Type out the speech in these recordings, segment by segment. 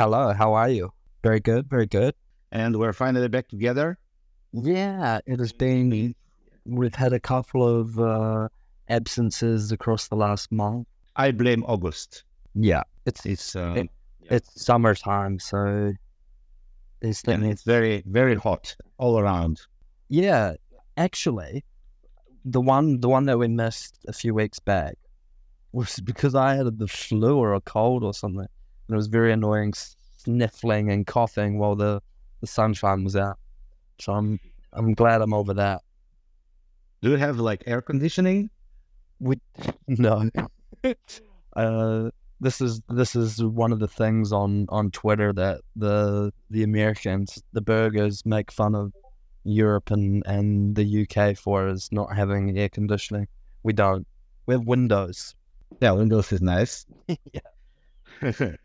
Hello, how are you? Very good, very good. And we're finally back together. Yeah, it has been. We've had a couple of uh, absences across the last month. I blame August. Yeah, it's It's uh, It- it's summertime, so these and it's very very hot all around. Yeah, actually, the one the one that we missed a few weeks back was because I had the flu or a cold or something, and it was very annoying sniffling and coughing while the the sunshine was out. So I'm I'm glad I'm over that. Do you have like air conditioning? We no. uh, this is this is one of the things on on Twitter that the the Americans, the burgers, make fun of Europe and and the UK for is not having air conditioning. We don't. We have windows. Yeah, Windows is nice. Yeah.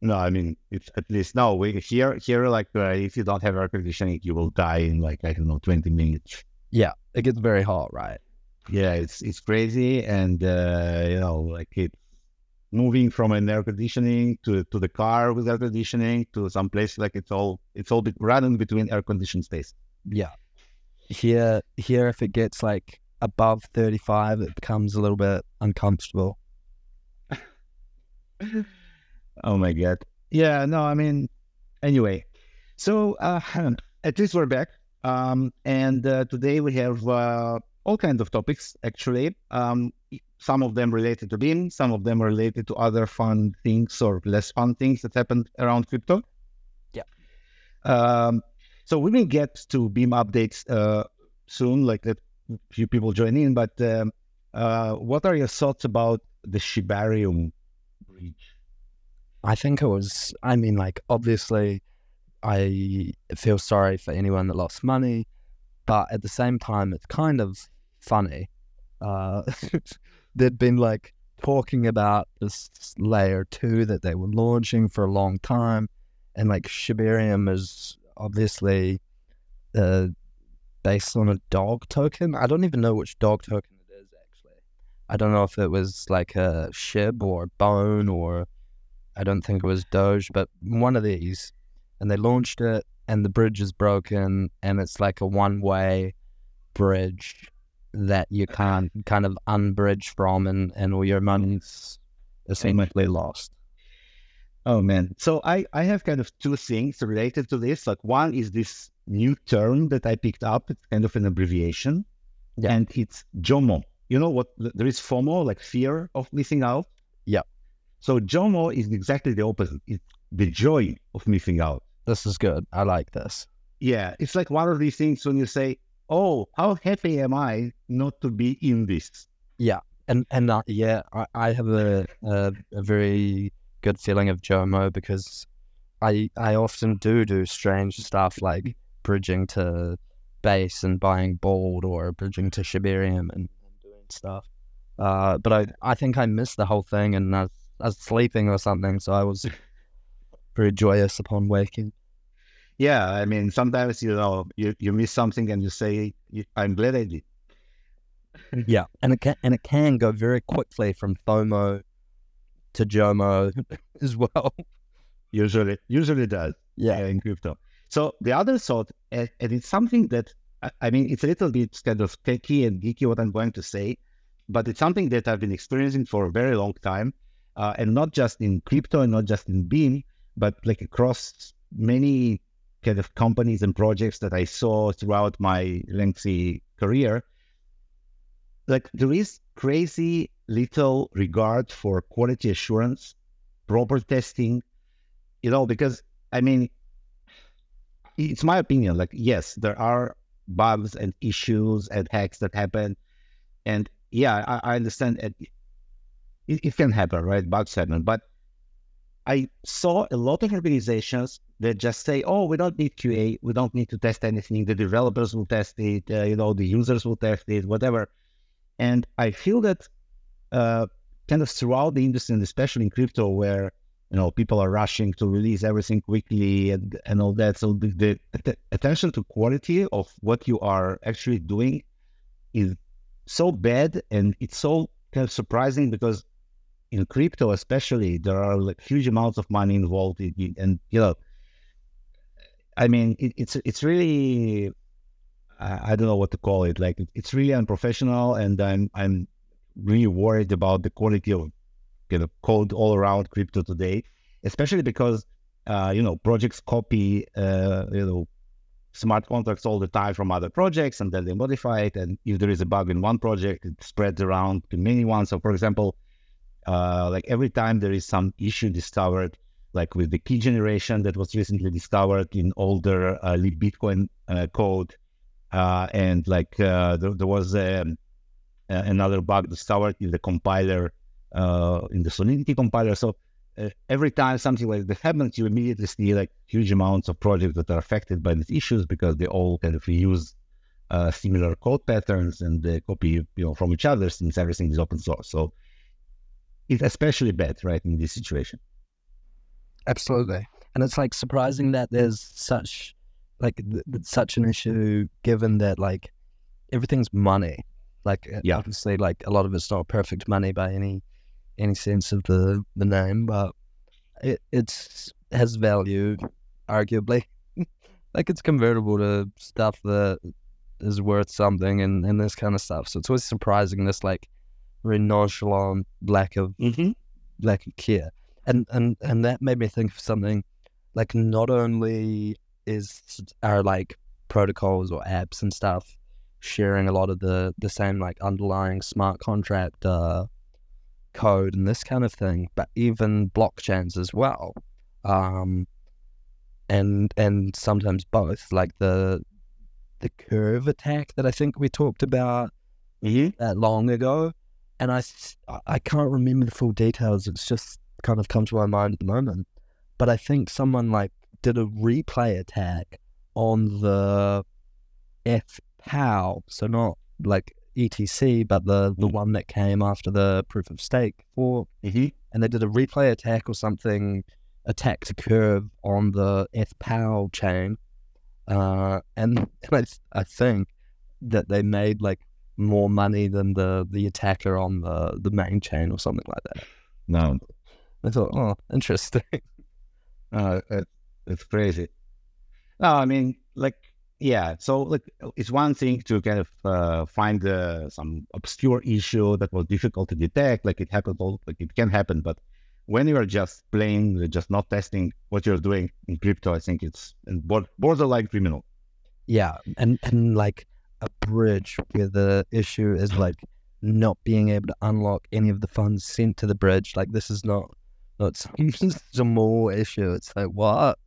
No, I mean it's at least no. We here here like uh, if you don't have air conditioning, you will die in like I don't know twenty minutes. Yeah, it gets very hot, right? Yeah, it's it's crazy, and uh, you know like it's moving from an air conditioning to to the car with air conditioning to some place like it's all it's all be- running between air conditioned space. Yeah. Here, here, if it gets like above thirty-five, it becomes a little bit uncomfortable. Oh my god. Yeah, no, I mean, anyway. So uh, at least we're back, um, and uh, today we have uh, all kinds of topics. Actually, um, some of them related to Beam, some of them related to other fun things or less fun things that happened around crypto. Yeah. Um, so we will get to Beam updates uh, soon, like that few people join in. But um, uh, what are your thoughts about the Shibarium breach? I think it was, I mean, like, obviously, I feel sorry for anyone that lost money, but at the same time, it's kind of funny. Uh, they'd been like talking about this layer two that they were launching for a long time, and like Shibarium is obviously uh, based on a dog token. I don't even know which dog token it is, actually. I don't know if it was like a Shib or Bone or I don't think it was Doge, but one of these. And they launched it, and the bridge is broken, and it's like a one way bridge that you can't kind of unbridge from, and, and all your money's essentially lost. Oh man. So I, I have kind of two things related to this. Like one is this new term that I picked up. It's kind of an abbreviation. Yeah. And it's JOMO. You know what there is FOMO, like fear of missing out. So JOMO is exactly the opposite. It's the joy of missing out. This is good. I like this. Yeah. It's like one of these things when you say, Oh, how happy am I not to be in this? Yeah, and and uh, yeah, I, I have a, a a very good feeling of JOMO because I I often do do strange stuff like bridging to base and buying bold or bridging to Shibarium and, and doing stuff. Uh, but I I think I missed the whole thing and I was, I was sleeping or something, so I was very joyous upon waking. Yeah. I mean, sometimes, you know, you, you miss something and you say, I'm glad I did. Yeah, and it can and it can go very quickly from FOMO to JOMO as well. Usually, usually does. Yeah, in crypto. So the other thought, and, it's something that I, I mean, it's a little bit kind of techy and geeky what I'm going to say, but it's something that I've been experiencing for a very long time, uh, and not just in crypto and not just in Beam, but like across many kind of companies and projects that I saw throughout my lengthy career. Like there is crazy little regard for quality assurance, proper testing, you know, because I mean, it's my opinion. Like, yes, there are bugs and issues and hacks that happen, and yeah, I, I understand it, it. Can happen, right? Bugs happen, but I saw a lot of organizations that just say, "Oh, we don't need QA. We don't need to test anything. The developers will test it. Uh, you know, the users will test it, whatever." And I feel that uh, kind of throughout the industry, and especially in crypto, where you know people are rushing to release everything quickly and and all that so the, the, the attention to quality of what you are actually doing is so bad and it's so kind of surprising because in crypto, especially, there are like huge amounts of money involved, in, and you know, I mean, it, it's it's really I, I don't know what to call it. Like it's really unprofessional, and I'm I'm really worried about the quality of you know code all around crypto today, especially because uh, you know projects copy uh, you know smart contracts all the time from other projects, and then they modify it. And if there is a bug in one project, it spreads around to many ones. So, for example, uh, like every time there is some issue discovered, like with the key generation that was recently discovered in older uh, Bitcoin uh, code, uh, and like uh, there, there, was um, another bug discovered in the compiler, uh, in the Solidity compiler. So every time something like that happens, you immediately see like huge amounts of projects that are affected by these issues because they all kind of use uh, similar code patterns and they copy you know from each other since everything is open source. So it's especially bad, right, in this situation. Absolutely, and it's like surprising that there's such like th- such an issue given that like everything's money like uh, yeah. obviously like a lot of it's not perfect money by any any sense of the the name but it it's has value arguably like it's convertible to stuff that is worth something and, and this kind of stuff so it's always surprising this like very nonchalant lack of mm-hmm. lack of care and and and that made me think of something like not only is are like protocols or apps and stuff sharing a lot of the the same like underlying smart contract uh, code and this kind of thing, but even blockchains as well, um, and and sometimes both, like the the curve attack that I think we talked about mm-hmm. that long ago, and I I can't remember the full details. It's just kind of come to my mind at the moment, but I think someone like did a replay attack on the F POW, so not like ETC, but the the mm. one that came after the proof of stake for, mm-hmm. and they did a replay attack or something, attacked a curve on the FPOW chain, uh, and, and I, I think that they made like more money than the the attacker on the the main chain or something like that. No, I thought, oh, interesting. Uh, it, it's crazy. No, I mean, like yeah, so like it's one thing to kind of uh, find uh, some obscure issue that was difficult to detect, like it happened, all, like it can happen. But when you are just playing, just not testing what you're doing in crypto, I think it's borderline criminal. Yeah, and and like a bridge where the issue is like not being able to unlock any of the funds sent to the bridge. Like this is not not some small issue. It's like what?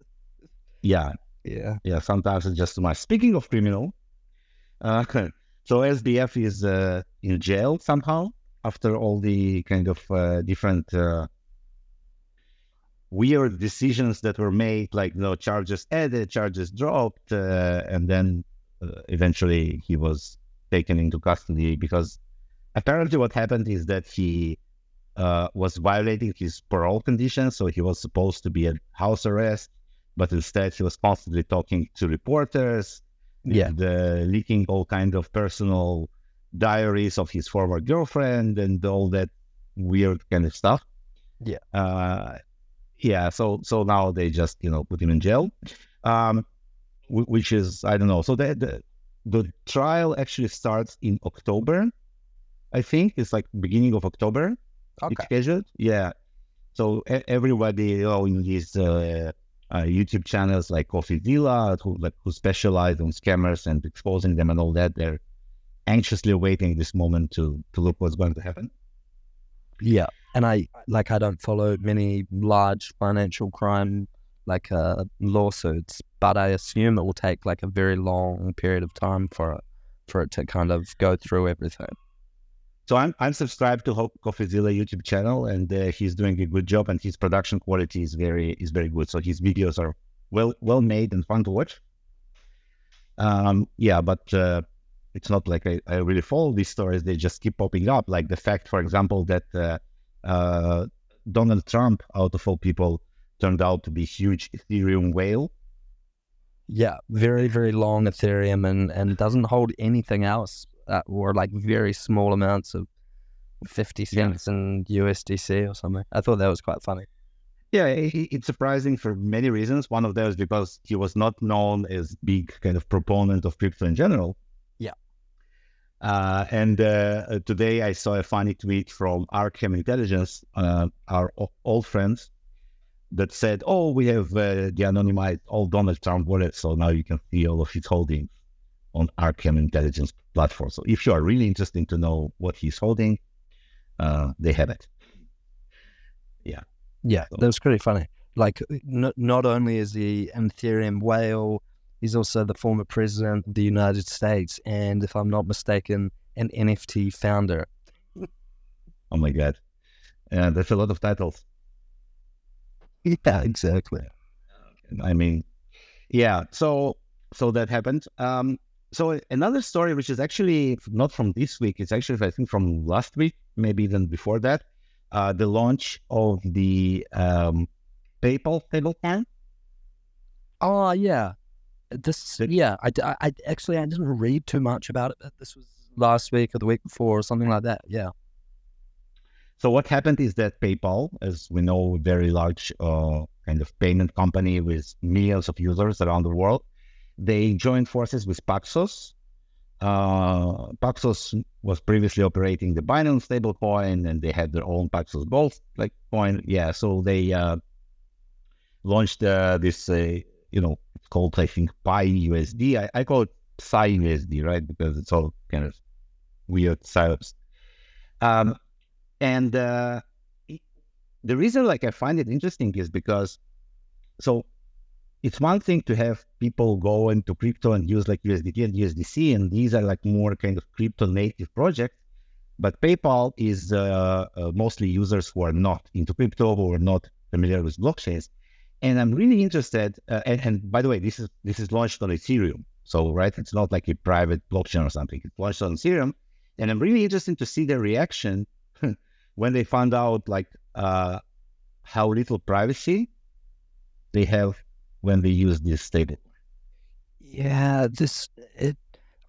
Yeah, yeah. Yeah. Sometimes it's just too much. Speaking of criminal, uh, so SBF is uh, in jail somehow after all the kind of uh, different uh, weird decisions that were made, like you know, charges added, charges dropped, uh, and then uh, eventually he was taken into custody because apparently what happened is that he was violating his parole conditions, so he was supposed to be at house arrest but instead he was constantly talking to reporters, yeah, and, uh, leaking all kind of personal diaries of his former girlfriend and all that weird kind of stuff. Yeah, uh, yeah. So so now they just you know put him in jail, um, which is I don't know. So the, the the trial actually starts in October. I think it's like beginning of October. Okay. It's scheduled. Yeah. So everybody, you know, in these uh, uh, YouTube channels like CoffeeZilla, who like who specialize on scammers and exposing them and all that. They're anxiously awaiting this moment to to look what's going to happen. Yeah, and I like I don't follow many large financial crime like uh, lawsuits, but I assume it will take like a very long period of time for it for it to kind of go through everything. So I'm I'm subscribed to CoffeeZilla YouTube channel, and uh, he's doing a good job, and his production quality is very is very good. So his videos are well well made and fun to watch. Um, yeah, but uh, it's not like I, I really follow these stories; they just keep popping up. Like the fact, for example, that uh, uh Donald Trump, out of all people, turned out to be huge Ethereum whale. Yeah, very very long Ethereum, and and doesn't hold anything else uh, or like very small amounts of fifty cents in USDC or something. I thought that was quite funny. Yeah, it's surprising for many reasons. One of those because he was not known as big kind of proponent of crypto in general. Yeah. Uh, and uh, today I saw a funny tweet from Arkham Intelligence, uh, our old friends, that said, "Oh, we have uh, the anonymized all Donald Trump wallet, so now you can see all of his holdings on Arkham Intelligence platform. So if you are really interested to know what he's holding, uh, they have it." Yeah, So- that was pretty funny. Like, n- not only is he an Ethereum whale, he's also the former president of the United States, and if I'm not mistaken, an NFT founder. Oh my god, uh, that's a lot of titles. Yeah, exactly. I mean, yeah. So so that happened. Um, so another story, which is actually not from this week, it's actually I think from last week, maybe even before that. Uh, the launch of the um, PayPal stablecoin. Oh yeah, this yeah. I actually I didn't read too much about it. But this was last week or the week before or something like that. Yeah. So what happened is that PayPal, as we know, a very large uh, kind of payment company with millions of users around the world, they joined forces with Paxos. Uh, Paxos was previously operating the Binance stablecoin, and they had their own Paxos Gold like coin. Yeah, so they uh, launched uh, this, uh, you know, it's called I think Pi USD. I, I call it Psi USD, right? Because it's all kind of weird psyops. Um, and uh, the reason, like, I find it interesting is because, so it's one thing to have people go into crypto and use like USDT and USDC, and these are like more kind of crypto native projects. But PayPal is uh, uh, mostly users who are not into crypto, or not familiar with blockchains. And I'm really interested. Uh, and, and by the way, this is this is launched on Ethereum, so right, it's not like a private blockchain or something. It's launched on Ethereum, and I'm really interested to see the reaction when they found out like uh, how little privacy they have when they use this stable. Yeah, this it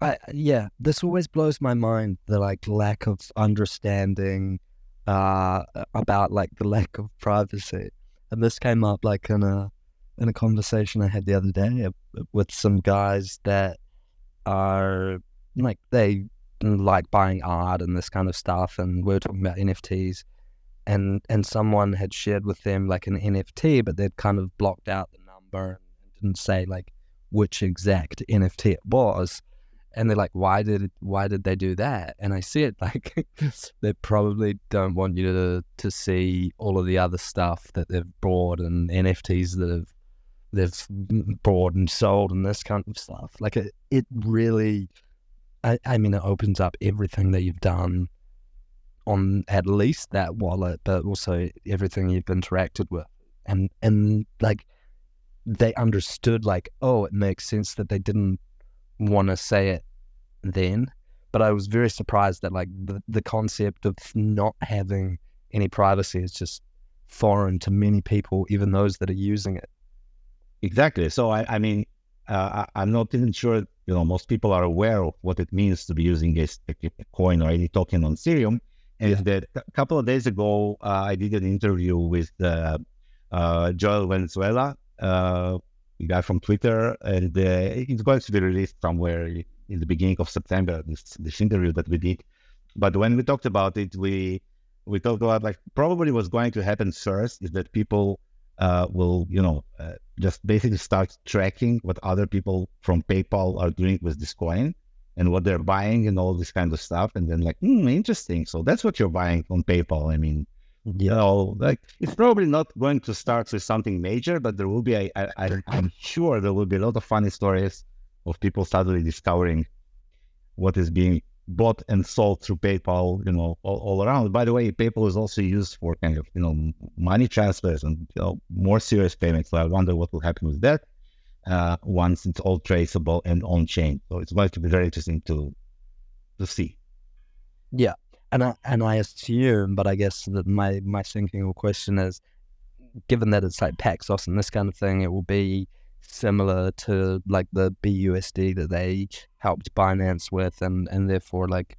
I yeah, this always blows my mind the like lack of understanding uh about like the lack of privacy. And this came up like in a in a conversation I had the other day uh, with some guys that are like they like buying art and this kind of stuff and we are talking about NFTs and and someone had shared with them like an NFT but they'd kind of blocked out the number and didn't say like which exact NFT it was. And they're like, why did why did they do that? And I see it like they probably don't want you to to see all of the other stuff that they've bought and NFTs that have they've mm, bought and sold and this kind of stuff. Like it, it really, I, I mean, it opens up everything that you've done on at least that wallet, but also everything you've interacted with, and and like they understood like, oh, it makes sense that they didn't want to say it then. But I was very surprised that like the, the concept of not having any privacy is just foreign to many people, even those that are using it. Exactly. So I, I mean, uh, I, I'm not even sure. You know, most people are aware of what it means to be using a, a coin or any token on Ethereum. And is that a couple of days ago, uh, I did an interview with uh, uh, Joel Valenzuela, uh, the guy from Twitter, and uh, it's going to be released somewhere in the beginning of September. This this interview that we did, but when we talked about it, we we talked about like probably what's going to happen first is that people uh, will you know uh, just basically start tracking what other people from PayPal are doing with this coin and what they're buying and all this kind of stuff, and then like, hmm, interesting. So that's what you're buying on PayPal. I mean, you know, like it's probably not going to start with something major, but there will be. I, I, I I'm sure there will be a lot of funny stories of people suddenly discovering what is being bought and sold through PayPal. You know, all, all around. By the way, PayPal is also used for kind of you know money transfers and you know more serious payments. So I wonder what will happen with that uh, once it's all traceable and on chain. So it's going to be very interesting to to see. Yeah, and I and I assume, but I guess that my my thinking or question is, given that it's like Paxos and this kind of thing, it will be similar to like the BUSD that they helped Binance with, and and therefore like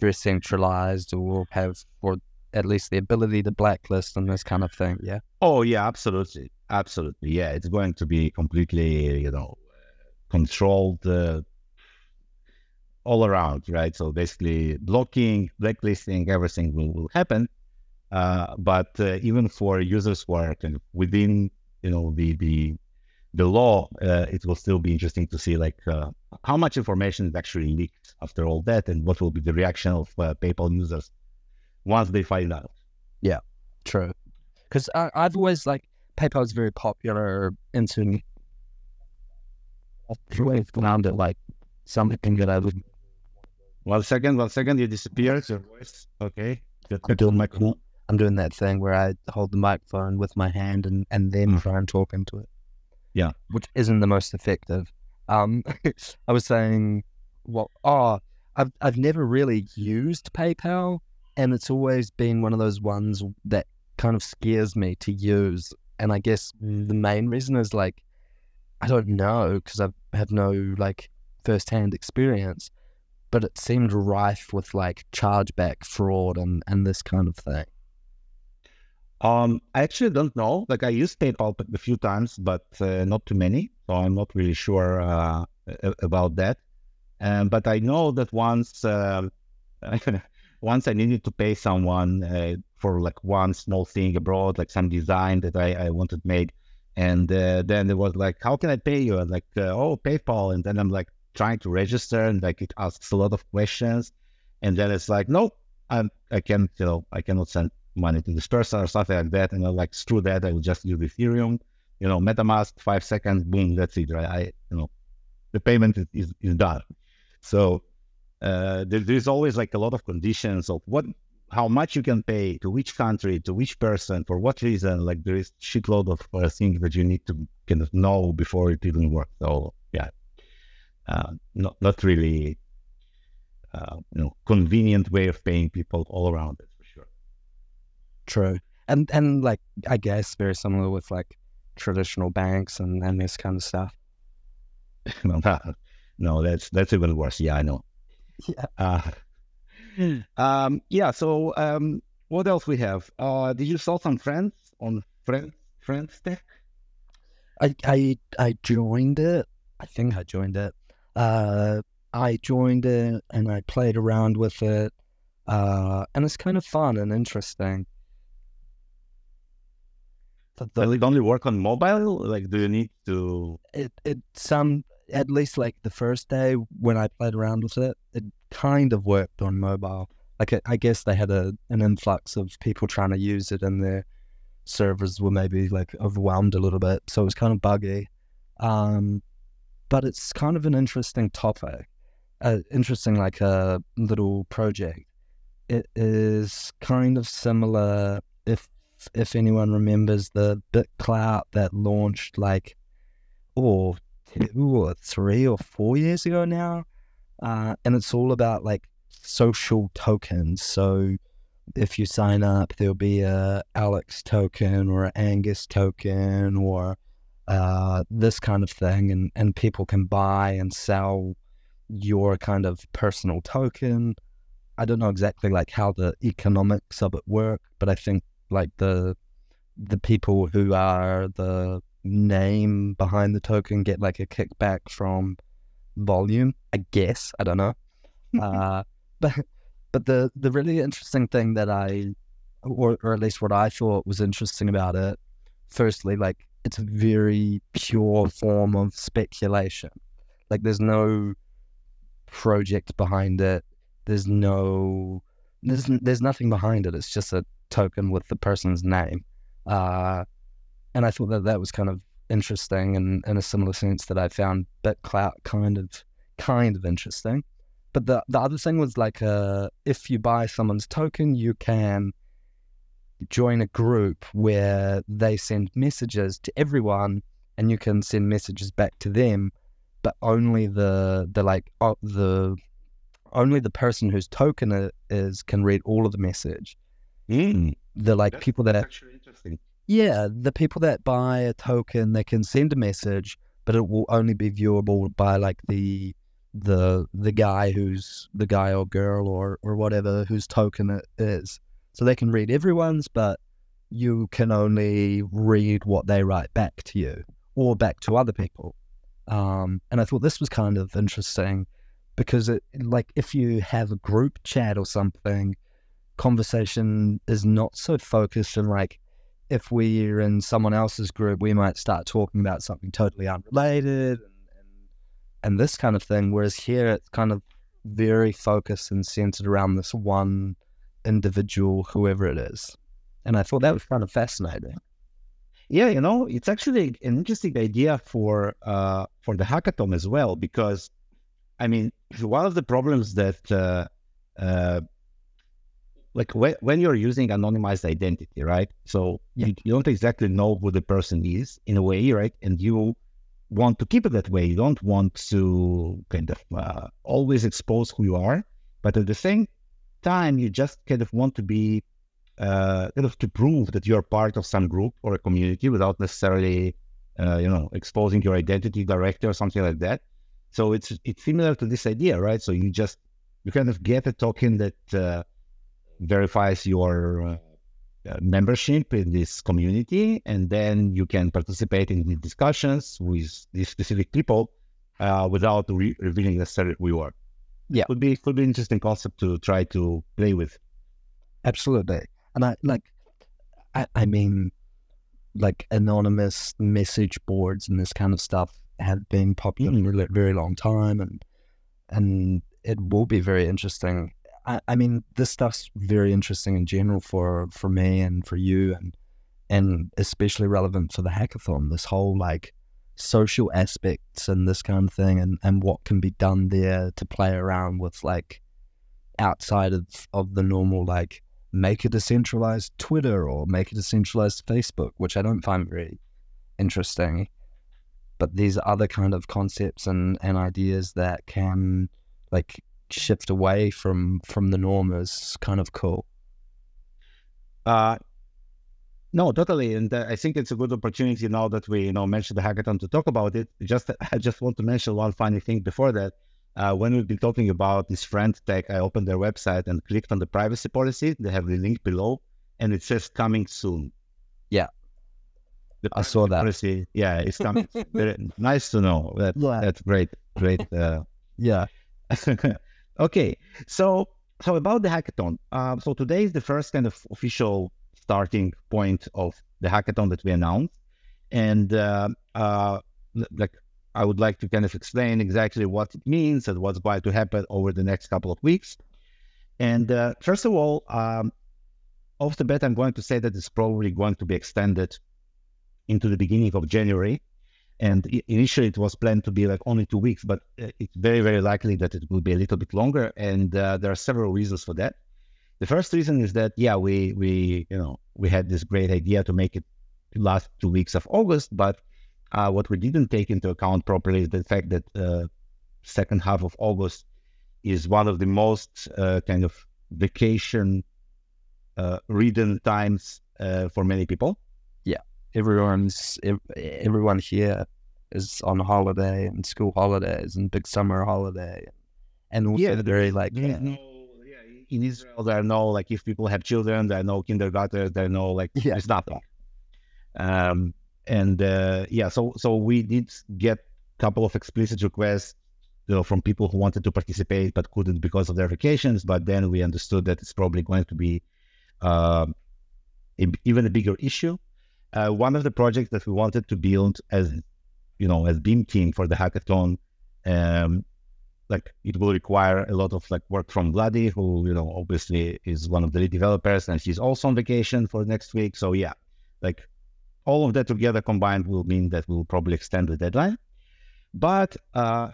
very centralized or have or at least the ability to blacklist and this kind of thing. Yeah. Oh yeah, absolutely, absolutely. Yeah, it's going to be completely, you know, controlled uh, all around, right? So basically, blocking, blacklisting, everything will, will happen. Uh, but uh, even for users kind of within, you know, the the the law, uh, it will still be interesting to see like uh, how much information is actually leaked after all that, and what will be the reaction of uh, PayPal users once they find out. Yeah, true. Because I've always like PayPal is very popular into. I've always found it like something that I would. One second, one second, you disappeared. Your voice. Okay. I'm doing, my, I'm doing that thing where I hold the microphone with my hand and, and then mm. try and talk into it. Yeah. Which isn't the most effective. Um, I was saying, well, oh, I've, I've never really used PayPal and it's always been one of those ones that kind of scares me to use. And I guess the main reason is like, I don't know because I have no like firsthand experience, but it seemed rife with like chargeback fraud and, and this kind of thing. Um, I actually don't know. Like I used PayPal a few times, but uh, not too many. So I'm not really sure uh, about that. Um, but I know that once uh, once I needed to pay someone uh, for like one small thing abroad, like some design that I, I wanted made. And uh, then it was like, how can I pay you? And like, uh, oh, PayPal. And then I'm like trying to register and like it asks a lot of questions. And then it's like, no, I'm, I can't, you know, I cannot send money to this person or something like that. And I'm like, screw that. I will just use Ethereum, you know, MetaMask, five seconds, boom, that's it, right? I, you know, the payment is, is, done. So uh, there, there's always like a lot of conditions of what how much you can pay to which country to which person for what reason like there is shitload of uh, things that you need to kind of know before it even works so yeah uh, not not really uh, you know convenient way of paying people all around it true and and like i guess very similar with like traditional banks and and this kind of stuff no, no that's that's even worse yeah i know yeah. Uh, um, yeah. So, um, what else we have? Uh, did you saw some friends on friends friends tech? I I I joined it. I think I joined it. Uh, I joined it and I played around with it. Uh, and it's kind of fun and interesting. Does it only work on mobile? Like, do you need to? It it some at least like the first day when I played around with it, it kind of worked on mobile. Like I guess they had a an influx of people trying to use it, and their servers were maybe like overwhelmed a little bit, so it was kind of buggy. Um, but it's kind of an interesting topic, uh, interesting like a little project. It is kind of similar if if anyone remembers the BitClout that launched like or two or three or four years ago now. Uh, and it's all about like social tokens. So if you sign up, there'll be a Alex token or an Angus token or uh, this kind of thing, and and people can buy and sell your kind of personal token. I don't know exactly like how the economics of it work, but I think like the the people who are the name behind the token get like a kickback from volume. I guess I don't know. uh, but but the the really interesting thing that I, or or at least what I thought was interesting about it, firstly, like it's a very pure form of speculation. Like there's no project behind it. There's no there's there's nothing behind it. It's just a token with the person's name. Uh, and I thought that that was kind of interesting and in a similar sense that I found BitClout kind of kind of interesting. But the the other thing was like uh, if you buy someone's token, you can join a group where they send messages to everyone, and you can send messages back to them, but only the the like the only the person whose token is can read all of the message. Mm. The like That's people that actually interesting. Yeah, the people that buy a token, they can send a message, but it will only be viewable by like the the the guy who's the guy or girl or or whatever whose token it is. So they can read everyone's, but you can only read what they write back to you or back to other people. Um, and I thought this was kind of interesting because it like if you have a group chat or something, conversation is not so focused and like if we're in someone else's group, we might start talking about something totally unrelated and, and, this kind of thing. Whereas here, it's kind of very focused and centered around this one individual, whoever it is. And I thought that was kind of fascinating. Yeah, you know, it's actually an interesting idea for uh, for the hackathon as well, because I mean, one of the problems that uh, uh, like when, when you're using anonymized identity, right? So yeah. you, you, don't exactly know who the person is in a way, right? And you want to keep it that way. You don't want to kind of uh, always expose who you are, but at the same time, you just kind of want to be uh, kind of to prove that you're part of some group or a community without necessarily, uh, you know, exposing your identity directly or something like that. So it's it's similar to this idea, right? So you just you kind of get a token that uh, verifies your uh, uh, membership in this community, and then you can participate in the discussions with these specific people uh, without re- revealing necessarily who you are. Yeah, could be could be an interesting concept to try to play with. Absolutely, and I like, I, I mean, like anonymous message boards and this kind of stuff have been popular mm. for a very long time, and and it will be very interesting I, I mean, this stuff's very interesting in general for for me and for you, and and especially relevant for the hackathon. This whole like social aspects and this kind of thing, and and what can be done there to play around with like outside of of the normal like make a decentralized Twitter or make a decentralized Facebook, which I don't find very interesting. But these other kind of concepts and, and ideas that can like shift away from from the norm is kind of cool. Uh, no, totally, and uh, I think it's a good opportunity now that we you know mentioned the hackathon to talk about it. Just I just want to mention one funny thing before that. Uh, when we've been talking about this friend tech, I opened their website and clicked on the privacy policy. They have the link below, and it says coming soon. Yeah, the I saw that. Policy, yeah, it's coming. Nice to know. That, yeah. That's great. Great. Uh, yeah. Okay, so so about the hackathon. Uh, so today is the first kind of official starting point of the hackathon that we announced, and uh, uh, like I would like to kind of explain exactly what it means and what's going to happen over the next couple of weeks. And uh, first of all, um, off the bat, I'm going to say that it's probably going to be extended into the beginning of January and initially, it was planned to be like only two weeks, but uh, it's very, very likely that it will be a little bit longer. And uh, there are several reasons for that. The first reason is that yeah, we we you know we had this great idea to make it last two weeks of August, but uh, what we didn't take into account properly is the fact that uh, second half of August is one of the most uh, kind of vacation uh, ridden times for many people everyone's everyone here is on holiday and school holidays and big summer holiday and also yeah, very like yeah. No, yeah. in Israel there are no like if people have children there are no kindergarten there are no like yeah. there's nothing um and uh, yeah so so we did get a couple of explicit requests you know, from people who wanted to participate but couldn't because of their vacations but then we understood that it's probably going to be uh, even a bigger issue uh, one of the projects that we wanted to build as you know as beam team for the hackathon um, like it will require a lot of like work from Vladi, who you know obviously is one of the lead developers, and she's also on vacation for next week. So yeah, like all of that together combined will mean that we'll probably extend the deadline. But uh,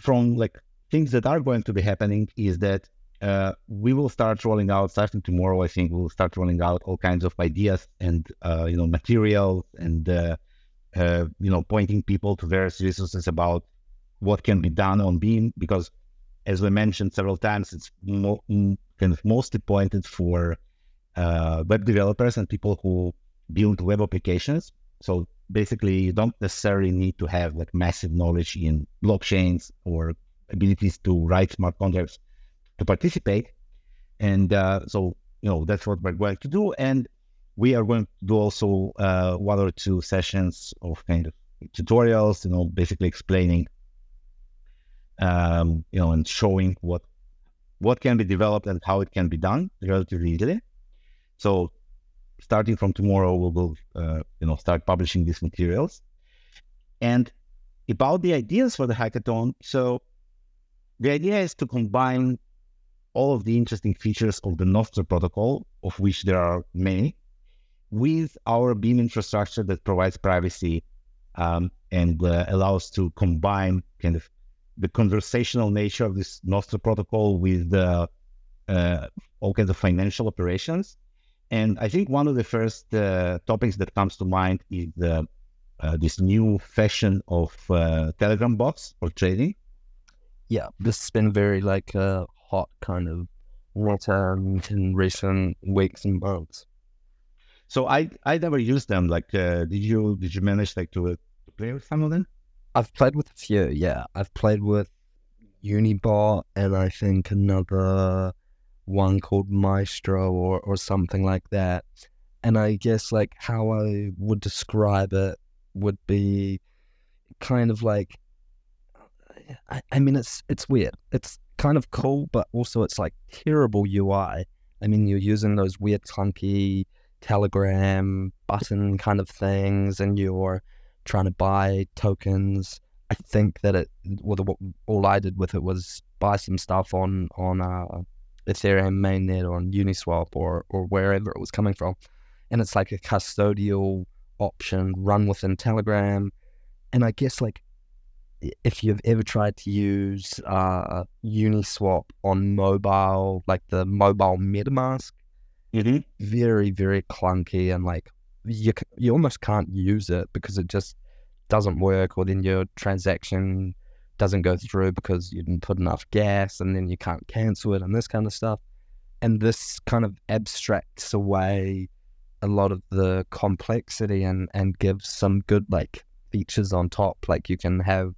from like things that are going to be happening is that uh, we will start rolling out starting tomorrow. I think we'll start rolling out all kinds of ideas and uh, you know materials and uh, uh you know pointing people to various resources about what can be done on Beam because, as we mentioned several times, it's mo- kind of mostly pointed for uh, web developers and people who build web applications. So basically, you don't necessarily need to have like massive knowledge in blockchains or abilities to write smart contracts to participate. And uh, so, you know, that's what we're going to do. And we are going to do also uh, one or two sessions of kind of tutorials, you know, basically explaining, um, you know, and showing what what can be developed and how it can be done relatively easily. So, starting from tomorrow, we will, uh, you know, start publishing these materials. And about the ideas for the hackathon, so the idea is to combine all of the interesting features of the Nostr protocol, of which there are many, with our Beam infrastructure that provides privacy um, and uh, allows to combine kind of the conversational nature of this Nostr protocol with the, uh, all kinds of financial operations. And I think one of the first uh, topics that comes to mind is uh, this new fashion of uh, Telegram bots for trading. Yeah, this has been very like a hot kind of water in recent weeks and months. So I I never used them. Like, uh, did you did you manage like to, to play with some of them? I've played with a few. Yeah, I've played with Unibot and I think another one called Maestro or or something like that. And I guess like how I would describe it would be kind of like I, I mean it's it's weird. It's kind of cool, but also it's like terrible UI. I mean you're using those weird clunky Telegram button kind of things, and you're trying to buy tokens. I think that it, well, the, all I did with it was buy some stuff on on uh, Ethereum mainnet or on Uniswap or or wherever it was coming from, and it's like a custodial option run within Telegram, and I guess like if you've ever tried to use uh, Uniswap on mobile, like the mobile MetaMask, Mm-hmm. Very, very clunky and like you you almost can't use it because it just doesn't work, or then your transaction doesn't go through because you didn't put enough gas, and then you can't cancel it, and this kind of stuff. And this kind of abstracts away a lot of the complexity and and gives some good like features on top. Like you can have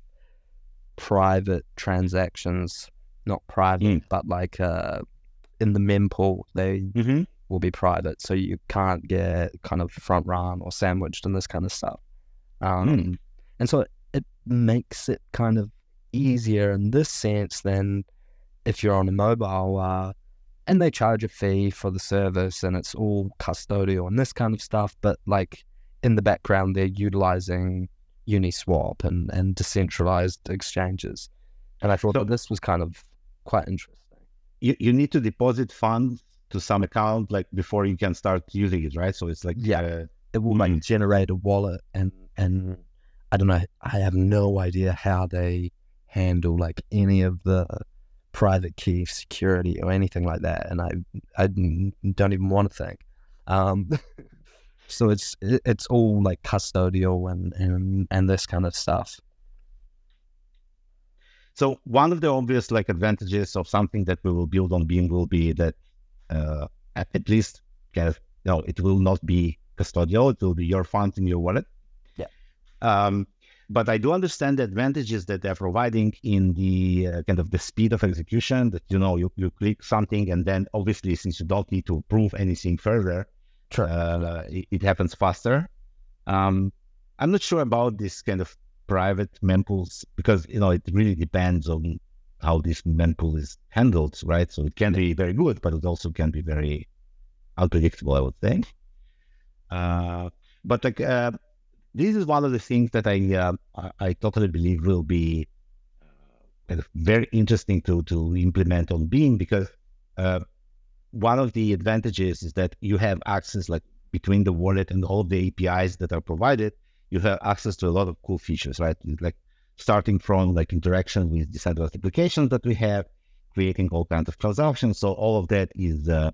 private transactions, not private, mm. but like uh, in the mempool, they mm-hmm will be private, so you can't get kind of front run or sandwiched and this kind of stuff. Um, mm. And so it makes it kind of easier in this sense than if you're on a mobile uh, and they charge a fee for the service and it's all custodial and this kind of stuff. But like in the background, they're utilizing Uniswap and, and decentralized exchanges. And I thought so, that this was kind of quite interesting. You, you need to deposit funds to some account like before you can start using it, right? So it's like yeah, uh, it will like generate a wallet and and I don't know. I have no idea how they handle like any of the private key security or anything like that, and I I don't even want to think. Um, so it's it's all like custodial and and and this kind of stuff. So one of the obvious like advantages of something that we will build on Beam will be that uh, at least kind of, no, it will not be custodial. It will be your fund in your wallet. Yeah. Um, but I do understand the advantages that they're providing in the uh, kind of the speed of execution that, you know, you, you click something and then obviously since you don't need to prove anything further, sure. uh, it, it, happens faster. Um, I'm not sure about this kind of private mempools because, you know, it really depends on how this mempool is handled, right? So it can be very good, but it also can be very unpredictable, I would think. Uh, but like uh, this is one of the things that I uh, I, totally believe will be uh, very interesting to to implement on Beam because uh, one of the advantages is that you have access like between the wallet and all the APIs that are provided. You have access to a lot of cool features, right? Like starting from like interaction with decentralized applications that we have, creating all kinds of transactions. So all of that is, uh,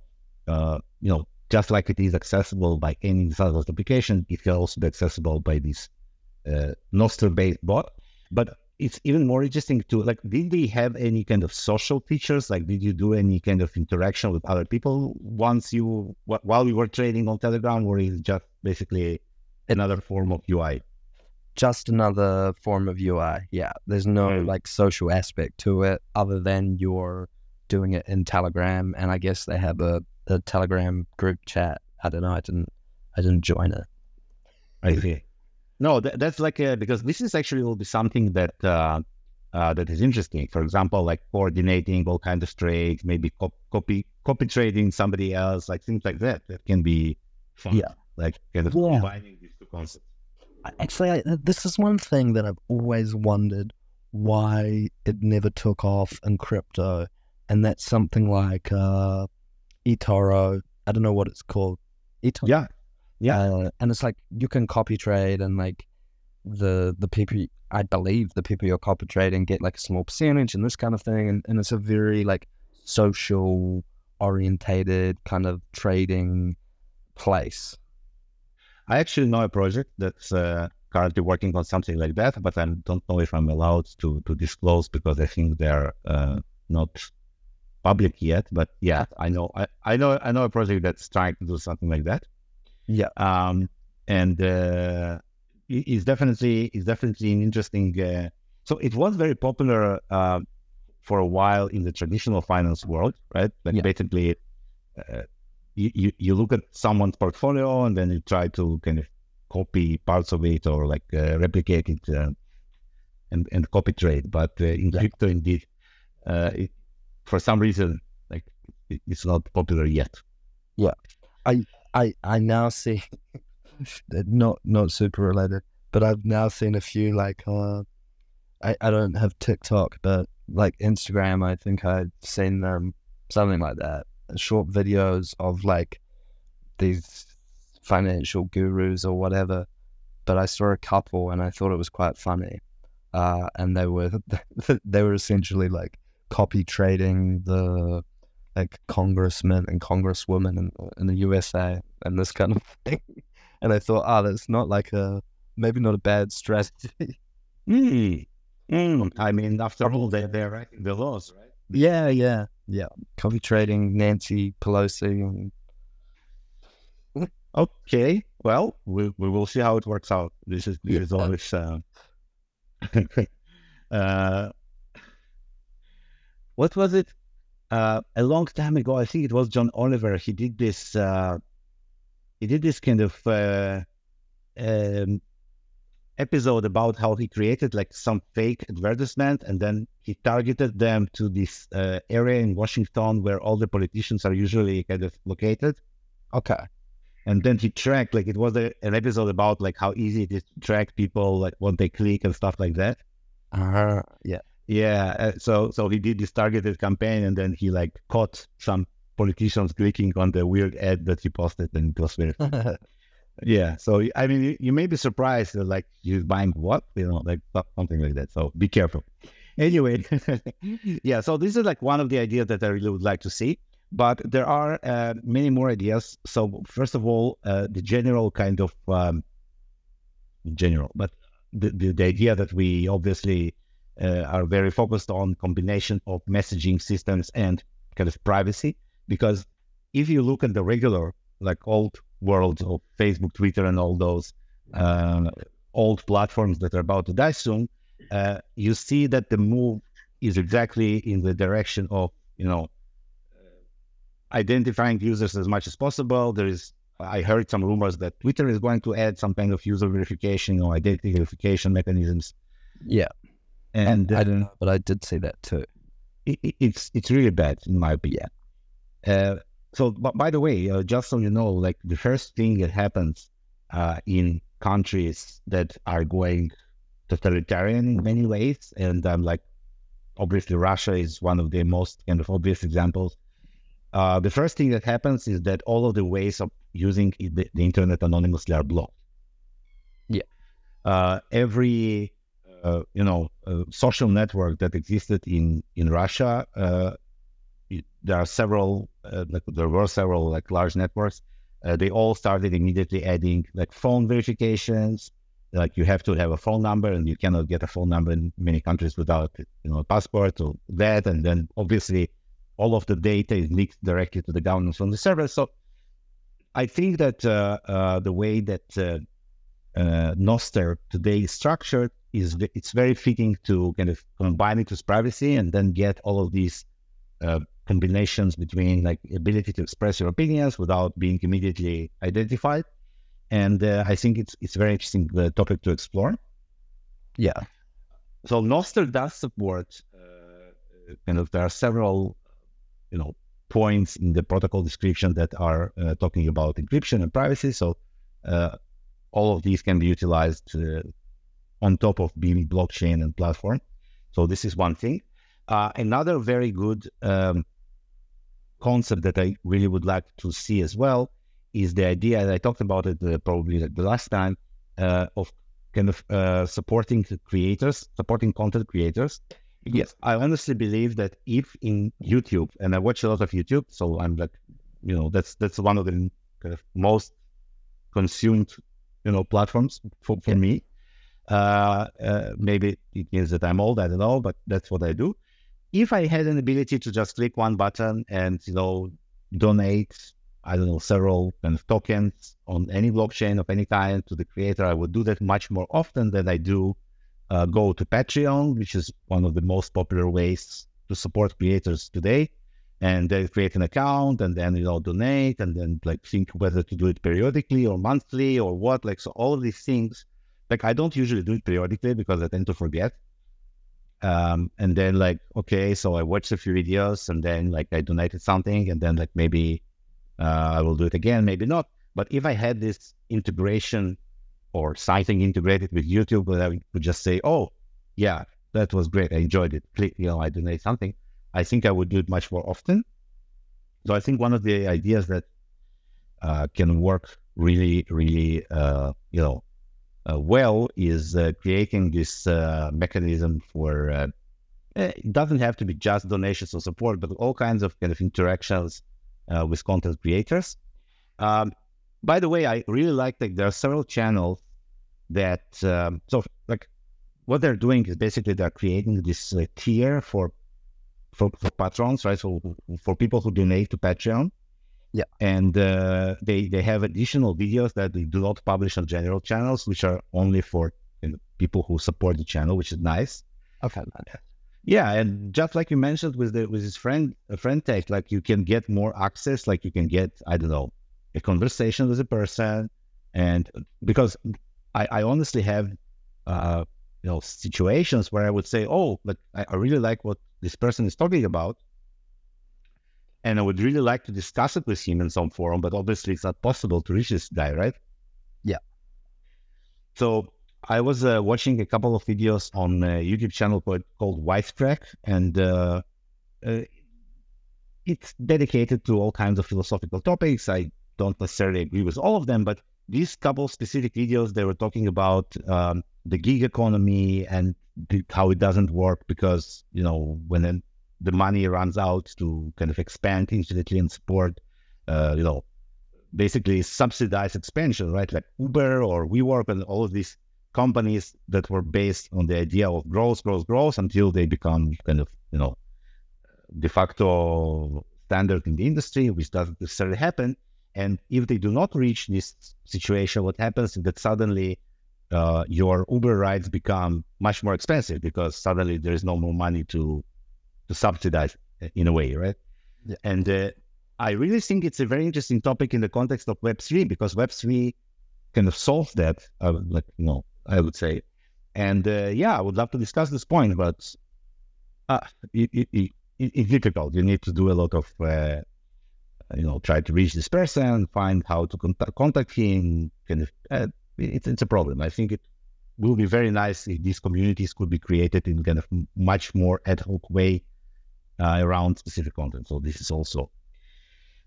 uh, you know, just like it is accessible by any decentralized application, it can also be accessible by this uh, Nostr-based bot. But it's even more interesting to like, did we have any kind of social features? Like, did you do any kind of interaction with other people once you while you were trading on Telegram, or is it just basically another form of UI? just another form of UI. Yeah, there's no Mm. like social aspect to it other than you're doing it in Telegram, and I guess they have a, a Telegram group chat. I don't know. I didn't. I didn't join it. I see. No, that, that's like a, because this is actually will be something that uh, uh, that is interesting. For example, like coordinating all kinds of trades, maybe cop- copy copy trading somebody else, like things like that. That can be fun. Yeah. like kind of Yeah. combining these two concepts. Actually, I, this is one thing that I've always wondered why it never took off in crypto, and that's something like uh, eToro. I don't know what it's called. eToro. Yeah, yeah. Uh, and it's like you can copy trade, and like the the people, I believe the people you're copy trading get like a small percentage and this kind of thing, and, and it's a very like social orientated kind of trading place. I actually know a project that's uh, currently working on something like that, but I don't know if I'm allowed to to disclose because I think they're uh, not public yet. But yeah, I know I, I know I know a project that's trying to do something like that. Yeah. um, and uh, it's definitely it's definitely an interesting. Uh, so it was very popular uh, for a while in the traditional finance world, right? Like Yeah. basically, uh, you, you you look at someone's portfolio and then you try to kind of copy parts of it or like uh, replicate it uh, and and copy trade. But uh, in Yeah. crypto, indeed, uh, it, for some reason, like it, it's not popular yet. Yeah, I I I now see not not super related, but I've now seen a few like uh I, I don't have TikTok, but like Instagram I think I've seen them something like that. Short videos of like these financial gurus or whatever. But I saw a couple and I thought it was quite funny. Uh and they were they were essentially like copy trading the like congressmen and congresswomen in, in the USA and this kind of thing. And I thought, oh, that's not like a maybe not a bad strategy. Mm. Mm. I mean, after all, they're, they're writing the laws, right? yeah, yeah, yeah. Copy trading, Nancy Pelosi. And, Okay. Well, we, we will see how it works out. This is, this is always. Uh, uh, what was it? Uh, a long time ago, I think it was John Oliver. He did this. Uh, he did this kind of uh, um, episode about how he created like some fake advertisement, and then he targeted them to this uh, area in Washington where all the politicians are usually kind of located okay. and then he tracked like it was a, an episode about like how easy it is to track people like what they click and stuff like that Uh, yeah. Yeah uh, so so he did this targeted campaign and then he like caught some politicians clicking on the weird ad that he posted and it was very yeah so i mean you, you may be surprised that like you're buying what? You know like something like that so be careful. Anyway yeah so this is like one of the ideas that i really would like to see but there are uh, many more ideas. So first of all uh, the general kind of um, general but the, the, the idea that we obviously uh, are very focused on combination of messaging systems and kind of privacy. Because if you look at the regular like old world of facebook twitter and all those uh, old platforms that are about to die soon uh, you see that the move is exactly in the direction of you know identifying users as much as possible. There is i heard some rumors that twitter is going to add some kind of user verification or identity verification mechanisms. Yeah. And I uh, don't know, but I did see that too. it, it- it's it's really bad in my opinion. Uh, so, but by the way, uh, just so you know, like the first thing that happens uh, in countries that are going totalitarian in many ways, and I'm like, obviously Russia is one of the most kind of obvious examples. Uh, the first thing that happens is that all of the ways of using the, the internet anonymously are blocked. Yeah. Uh, every uh, you know, social network that existed in in Russia. Uh, it- there are several. Uh, like, there were several like large networks. Uh, they all started immediately adding like phone verifications. Like you have to have a phone number, and you cannot get a phone number in many countries without you know a passport or that. And then obviously, all of the data is leaked directly to the government from the server. So, I think that uh, uh, the way that uh, uh, Nostr today is structured is it's very fitting to kind of combine it with privacy and then get all of these uh, combinations between like ability to express your opinions without being immediately identified. And uh, I think it's it's very interesting the topic to explore. Yeah. So Nostr does support uh, kind of there are several you know points in the protocol description that are uh, talking about encryption and privacy. So uh, all of these can be utilized uh, on top of Beam blockchain and platform. So this is one thing. Uh, another very good um, concept that I really would like to see as well is the idea, and I talked about it uh, probably the last time, uh, of kind of uh, supporting creators, supporting content creators. Yes, I honestly believe that if in YouTube, and I watch a lot of YouTube, so I'm like, you know, that's that's one of the kind of most consumed, you know, platforms for, for me. Uh, uh, maybe it means that I'm old, I don't know, but that's what I do. If I had an ability to just click one button and, you know, donate, I don't know, several kind of tokens on any blockchain of any kind to the creator, I would do that much more often than I do uh, go to Patreon, which is one of the most popular ways to support creators today. And then create an account and then, you know, donate and then like think whether to do it periodically or monthly or what. Like, so all these things like I don't usually do it periodically because I tend to forget. Um, and then like, okay, so I watched a few videos and then like I donated something and then like maybe uh, I will do it again, maybe not. But if I had this integration or something integrated with YouTube, where I would just say, oh, yeah, that was great. I enjoyed it. Click, you know, I donate something. I think I would do it much more often. So I think one of the ideas that uh, can work really, really, uh, you know, uh, well is uh, creating this uh, mechanism for uh, eh, it doesn't have to be just donations or support, but all kinds of kind of interactions with content creators. Um, by the way, I really like that there are several channels that um, so like what they're doing is basically they're creating this uh, tier for, for for patrons, right? So for people who donate to Patreon, yeah. And uh, they they have additional videos that they do not publish on general channels, which are only for you know, people who support the channel, which is nice. Okay. Yeah, and just like you mentioned with the with his friend a friend tech, like you can get more access, like you can get I don't know a conversation with a person, and because I, I honestly have uh, you know situations where I would say, oh, but I, I really like what this person is talking about, and I would really like to discuss it with him in some forum, but obviously it's not possible to reach this guy, right? Yeah. So I was uh, watching a couple of videos on a YouTube channel called, called Wisecrack, and uh, uh, it's dedicated to all kinds of philosophical topics. I don't necessarily agree with all of them, but these couple specific videos, they were talking about um, the gig economy and how it doesn't work because, you know, when the money runs out to kind of expand infinitely and support, uh, you know, basically subsidize expansion, right? Like Uber or WeWork and all of these companies that were based on the idea of growth, growth, growth until they become kind of, you know, de facto standard in the industry, which doesn't necessarily happen. And if they do not reach this situation, what happens is that suddenly uh, your Uber rides become much more expensive because suddenly there is no more money to to subsidize in a way, right? Yeah. And uh, I really think it's a very interesting topic in the context of Web three because Web three kind of solves that. Uh, like you know, I would say, and uh, yeah, I would love to discuss this point, but uh, it, it, it, it's difficult. You need to do a lot of uh, you know, try to reach this person, find how to contact, contact him. Kind of, it's it's a problem. I think it will be very nice if these communities could be created in kind of much more ad hoc way uh, around specific content. So this is also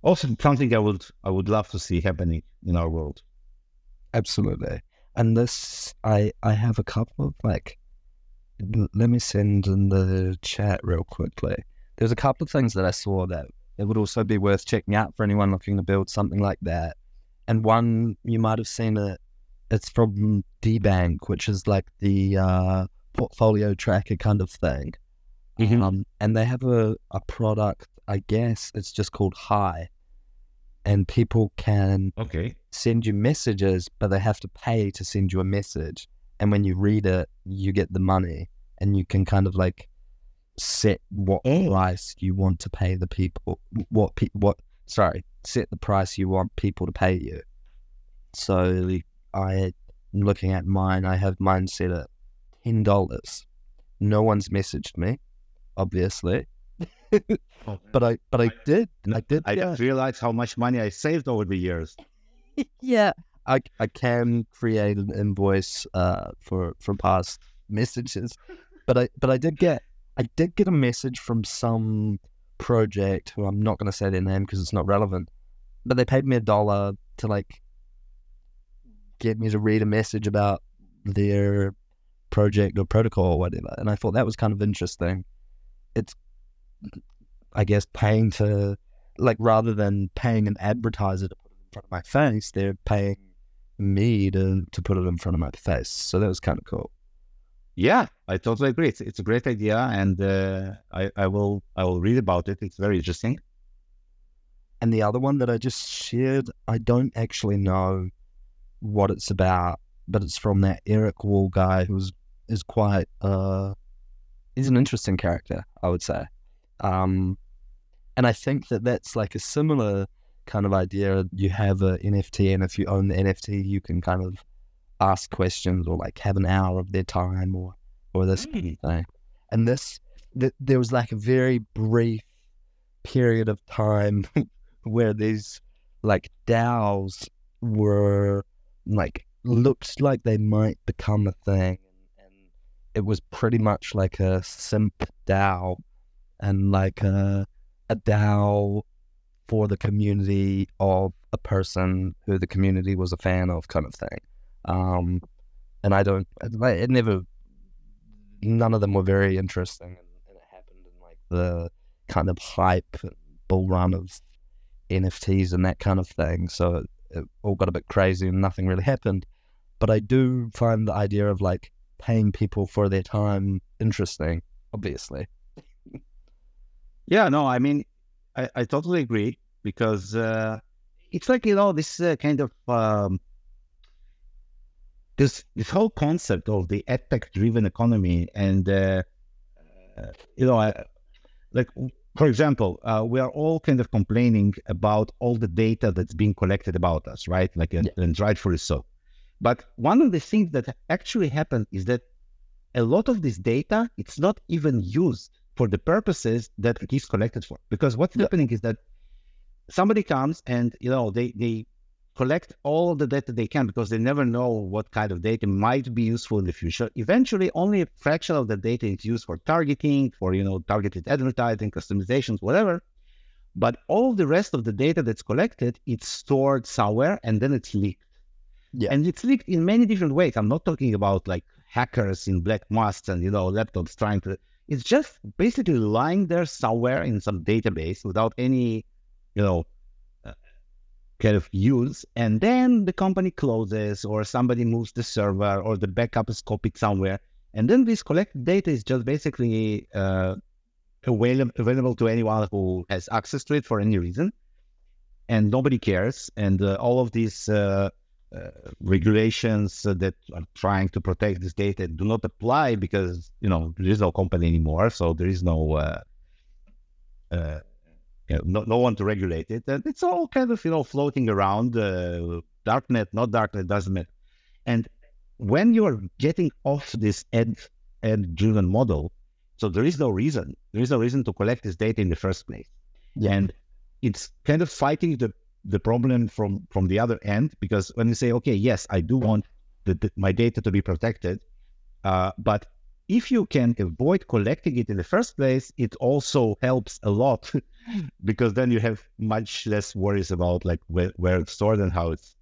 also something I would I would love to see happening in our world. Absolutely. And this, I I have a couple of like, let me send in the chat real quickly. There's a couple of things that I saw that it would also be worth checking out for anyone looking to build something like that. And one you might have seen it. It's from DeBank, which is like the uh, portfolio tracker kind of thing. Mm-hmm. Um, and they have a, a product, I guess it's just called Hi. and people can Okay. send you messages, but they have to pay to send you a message. And when you read it, you get the money, and you can kind of like set what Oh. price you want to pay the people. What pe- what? Sorry, set the price you want people to pay you. So I, am looking at mine, I have mine set at ten dollars. No one's messaged me, obviously, but I but I did. I did. I yeah. didn't realize how much money I saved over the years. yeah. I, I can create an invoice uh, for for past messages, but I but I did get I did get a message from some project who I'm not going to say their name because it's not relevant, but they paid me a dollar to like get me to read a message about their project or protocol or whatever, and I thought that was kind of interesting. It's I guess paying to like rather than paying an advertiser to put it in front of my face, they're paying me to to put it in front of my face. So that was kind of cool. Yeah, I totally agree. It's, it's a great idea, and uh, I, I will I will read about it. It's very interesting. And the other one that I just shared, I don't actually know what it's about, but it's from that Eric Wall guy who's is quite uh he's an interesting character, I would say. Um and I think that that's like a similar kind of idea. You have a NFT, and if you own the NFT, you can kind of ask questions or like have an hour of their time or or this kind of thing. And this, th- there was like a very brief period of time where these like DAOs were like looked like they might become a thing, and it was pretty much like a simp DAO and like a a DAO for the community of a person who the community was a fan of, kind of thing. Um, and I don't, it never, none of them were very interesting, and, and it happened in like the kind of hype bull run of NFTs and that kind of thing. So it, all got a bit crazy and nothing really happened. But I do find the idea of like paying people for their time interesting, obviously. Yeah, no, I mean, I, I totally agree because uh, it's like you know this uh, kind of um, this this whole concept of the edtech driven economy, and uh, uh, you know, I, like for example, uh, we are all kind of complaining about all the data that's being collected about us, right? Like, and, and rightfully so. But one of the things that actually happened is that a lot of this data it's not even used for the purposes that it is collected for. Because what's Yeah. happening is that somebody comes and you know they they collect all the data they can because they never know what kind of data might be useful in the future. Eventually, only a fraction of the data is used for targeting, for you know targeted advertising, customizations, whatever. But all the rest of the data that's collected, it's stored somewhere and then it's leaked. Yeah. And it's leaked in many different ways. I'm not talking about like hackers in black masks and you know laptops trying to it's just basically lying there somewhere in some database without any, you know, kind of use. And then the company closes or somebody moves the server or the backup is copied somewhere. And then this collected data is just basically uh, available, to anyone who has access to it for any reason. And nobody cares. And uh, all of these uh, uh, regulations that are trying to protect this data do not apply because you know there is no company anymore, so there is no uh, uh, you know, no, no one to regulate it, and it's all kind of you know floating around. Uh, darknet, not darknet, doesn't matter. And when you are getting off this ed ed driven model, so there is no reason there is no reason to collect this data in the first place, Yeah. and it's kind of fighting the the problem from from the other end because when you say okay yes i do want the, the- my data to be protected uh, but if you can avoid collecting it in the first place it also helps a lot because then you have much less worries about like where, where it's stored and how it's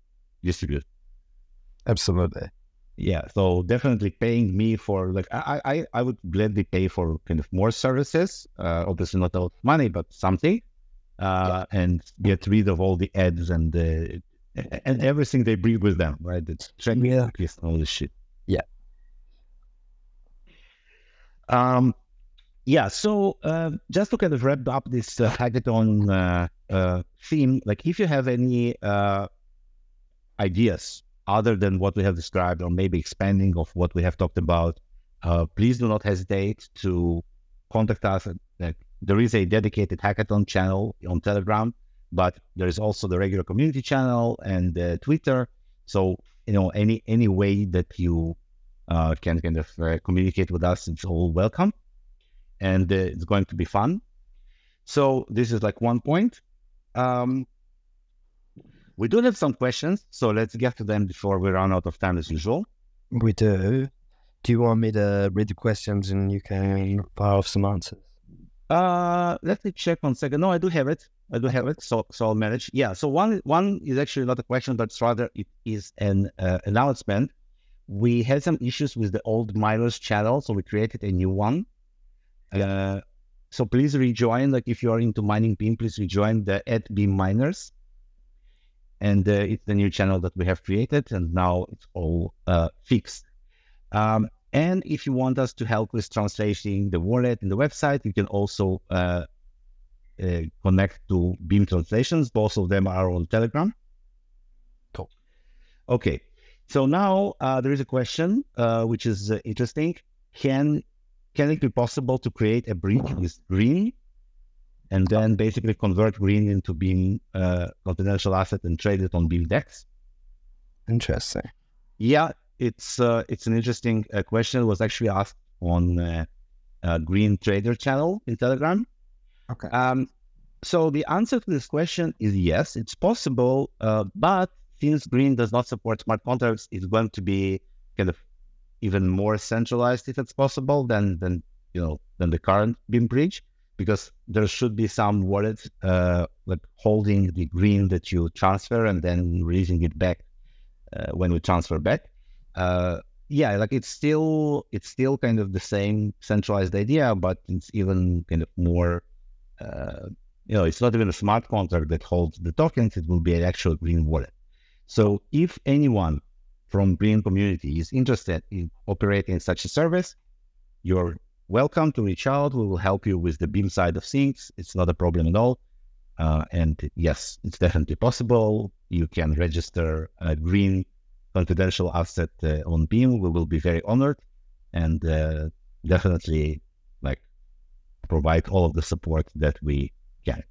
distributed Absolutely. yeah so definitely paying me for like i i, I would gladly pay for kind of more services uh, obviously not a lot of money but something uh, and get rid of all the ads and the and everything they bring with them right it's tracking Yeah. all this shit Yeah. Um Yeah. So uh, just to kind of wrap up this uh, hackathon uh, uh, theme, like if you have any uh, ideas other than what we have described, or maybe expanding of what we have talked about, uh, please do not hesitate to contact us. There is a dedicated hackathon channel on Telegram, but there is also the regular community channel and Twitter. So you know any any way that you uh, can kind of uh, communicate with us, it's all welcome, and uh, it's going to be fun. So this is like one point. Um, we do have some questions, so let's get to them before we run out of time as usual. We do. Do you want me to read the questions and you can fire off some answers? Uh, let me check one second. No, I do have it. I do have it. So, so I'll manage. Yeah. So one, one is actually not a question, but rather it is an uh, announcement. We had some issues with the old miners channel, so we created a new one. Uh, so please rejoin. Like if you are into mining Beam, please rejoin the at Beam Miners. And uh, it's the new channel that we have created, and now it's all uh, fixed. Um, and if you want us to help with translating the wallet and the website, you can also uh, uh, connect to Beam Translations. Both of them are on Telegram. Cool. Okay. So now uh, there is a question uh, which is uh, interesting. Can can it be possible to create a bridge with Grin and then basically convert Grin into being a confidential asset and trade it on Beam Dex? Interesting. Yeah, it's uh, it's an interesting uh, question. It was actually asked on uh, uh, Grin Trader channel in Telegram. Okay. Um, so the answer to this question is yes, it's possible, uh, but since Grin does not support smart contracts, it's going to be kind of even more centralized if it's possible than than you know than the current Beam bridge because there should be some wallet uh, like holding the Grin that you transfer and then releasing it back uh, when we transfer back. Uh, yeah, like it's still it's still kind of the same centralized idea, but it's even kind of more. Uh, you know, it's not even a smart contract that holds the tokens; it will be an actual Grin wallet. So, if anyone from Grin community is interested in operating such a service, you're welcome to reach out. We will help you with the Beam side of things. It's not a problem at all. Uh, and yes, it's definitely possible. You can register a Grin confidential asset uh, on Beam. We will be very honored and uh, definitely like provide all of the support that we can.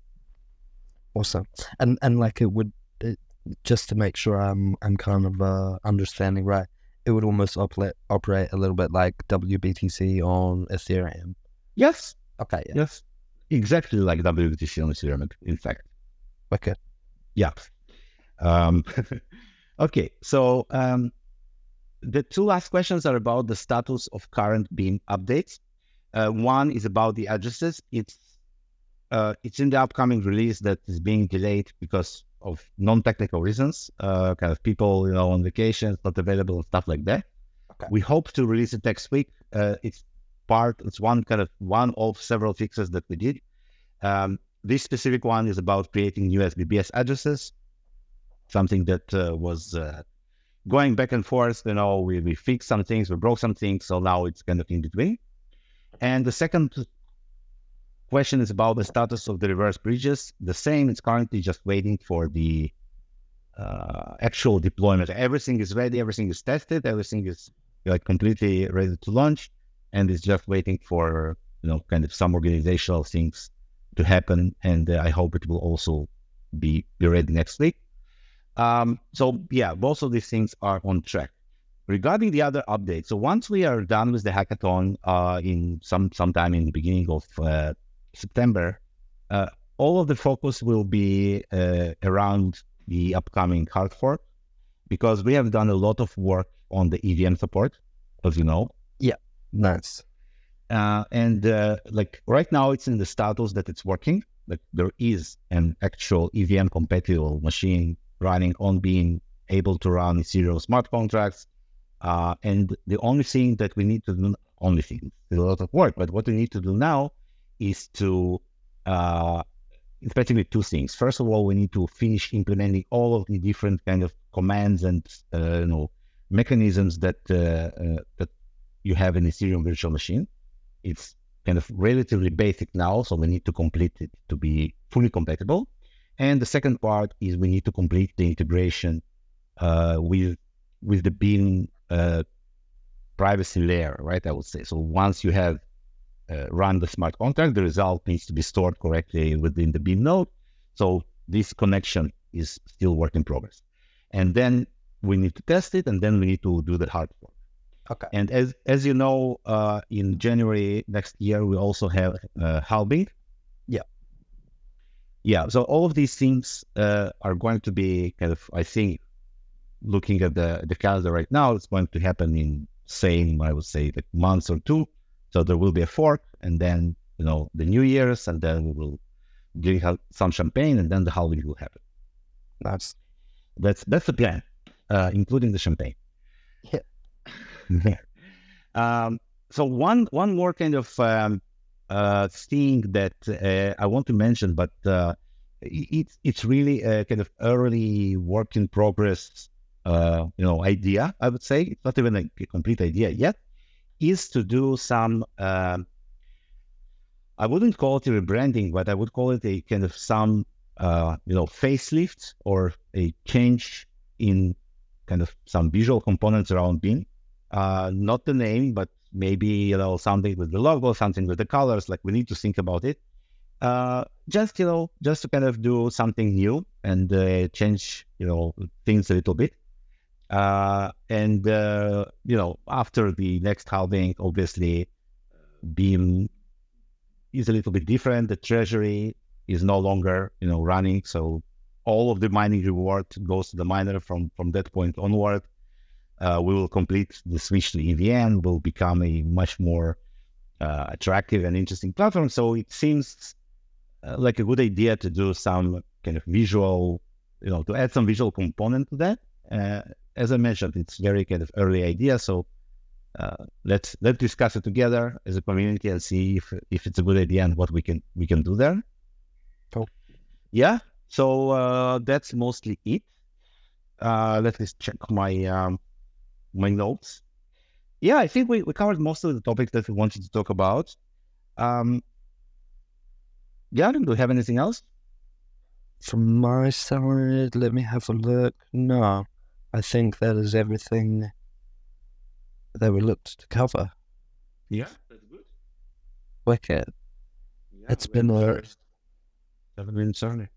Awesome. And and like it would just to make sure I'm I'm kind of uh, understanding right. It would almost operate operate a little bit like WBTC on Ethereum. Yes. Okay. Yeah. Yes. Exactly like WBTC on Ethereum, in fact. Okay. Yeah. Um, okay. So um, the two last questions are about the status of current Beam updates. Uh, one is about the addresses. It's uh, it's in the upcoming release that is being delayed because of non-technical reasons. Uh, kind of people, you know, on vacation, not available and stuff like that. Okay. We hope to release it next week. Uh, it's part. It's one kind of one of several fixes that we did. Um, this specific one is about creating new SBBS addresses, something that uh, was uh, going back and forth. You know, we, we fixed some things, we broke some things, so now it's kind of in between. And the second question is about the status of the reverse bridges. The same, it's currently just waiting for the uh, actual deployment. Everything is ready, everything is tested, everything is like completely ready to launch, and it's just waiting for you know kind of some organizational things to happen. And uh, I hope it will also be be ready next week. Um, so yeah, both of these things are on track. Regarding the other updates, so once we are done with the hackathon uh, in some sometime in the beginning of uh, September, uh, all of the focus will be uh, around the upcoming hard fork because we have done a lot of work on the EVM support, as you know. Yeah, nice. Uh, and uh, like right now, it's in the status that it's working. Like there is an actual EVM compatible machine running on being able to run Ethereum smart contracts. Uh, and the only thing that we need to do, only thing, there's a lot of work, but what we need to do now is to, uh, effectively two things. First of all, we need to finish implementing all of the different kind of commands and, uh, you know, mechanisms that, uh, uh, that you have in Ethereum virtual machine. It's kind of relatively basic now, so we need to complete it to be fully compatible. And the second part is we need to complete the integration uh, with with the Beam uh, privacy layer, right? I would say so. Once you have uh, run the smart contract, the result needs to be stored correctly within the Beam node. So this connection is still work in progress, and then we need to test it, and then we need to do the hard work. Okay. And as as you know, uh, in January next year, we also have uh, halving. Yeah. Yeah. So all of these things uh, are going to be kind of, I think, looking at the the calendar right now, it's going to happen in same, I would say, like months or two. So there will be a fork, and then you know the New Year's, and then we will drink some champagne, and then the halving will happen. That's That's that's the plan, uh, including the champagne. Yeah. um, so one one more kind of um, uh, thing that uh, I want to mention, but uh, it's it's really a kind of early work in progress, uh, you know, idea. I would say it's not even a complete idea yet. Is to do some. Um, I wouldn't call it a rebranding, but I would call it a kind of some, uh, you know, facelift or a change in kind of some visual components around Beam uh, not the name, but maybe you know something with the logo, something with the colors. Like we need to think about it. Uh, just you know, just to kind of do something new and uh, change you know things a little bit. Uh, and uh, you know, after the next halving, obviously, Beam is a little bit different. The treasury is no longer you know running, so all of the mining reward goes to the miner from from that point onward uh, we will complete the switch to EVM, will become a much more uh, attractive and interesting platform. So it seems uh, like a good idea to do some kind of visual, you know, to add some visual component to that. Uh, as I mentioned, it's very kind of early idea. So uh, let's let's discuss it together as a community and see if if it's a good idea and what we can we can do there. Cool. Yeah. So uh, that's mostly it. let me check my um, my notes. Yeah, I think we, we covered most of the topics that we wanted to talk about. Um, yeah, do we have anything else? From my side, let me have a look. No, I think that is everything that we looked to cover. Yeah, that's good. Wicked. Yeah, It's been a- Seven minutes early.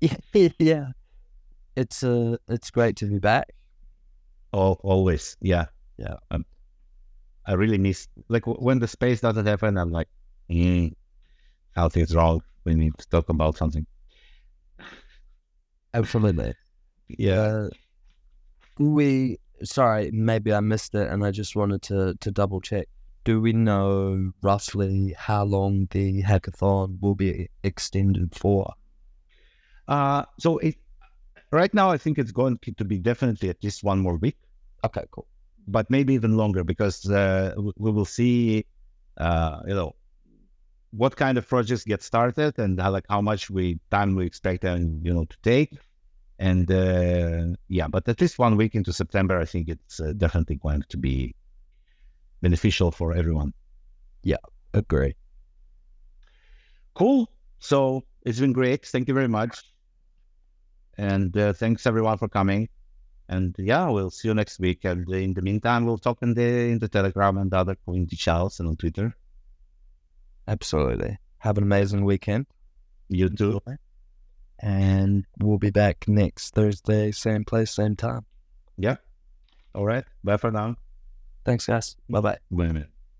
Yeah, yeah. It's uh, it's great to be back. Al always, yeah, Yeah. Um, I really miss like when the space doesn't happen. I'm like, mm, something's wrong. We need to talk about something. Absolutely. Yeah. Uh, we sorry, maybe I missed it, and I just wanted to to double check. Do we know roughly how long the hackathon will be extended for? Uh, so it right now, I think it's going to be definitely at least one more week. Okay, cool. but maybe even longer because uh, we will see, uh, you know, what kind of projects get started and how, like how much we time we expect them, you know, to take. And uh, yeah, but at least one week into September, I think it's uh, definitely going to be beneficial for everyone. Yeah, agree. Cool. So it's been great. Thank you very much. And uh, thanks everyone for coming. And yeah, we'll see you next week. And in the meantime, we'll talk in the in the Telegram and other community channels and on Twitter. Absolutely. Have an amazing weekend, You too. And we'll be back next Thursday, same place, same time. Yeah. All right. Bye for now. Thanks, guys. Bye bye. Wait a minute.